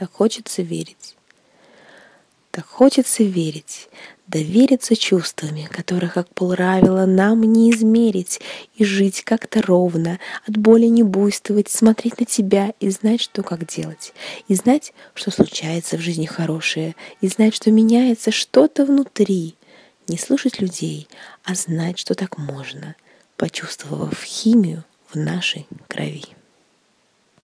так хочется верить. Так хочется верить, довериться чувствами, которых, как правило, нам не измерить, и жить как-то ровно, от боли не буйствовать, смотреть на тебя и знать, что как делать, и знать, что случается в жизни хорошее, и знать, что меняется что-то внутри. Не слушать людей, а знать, что так можно, почувствовав химию в нашей крови.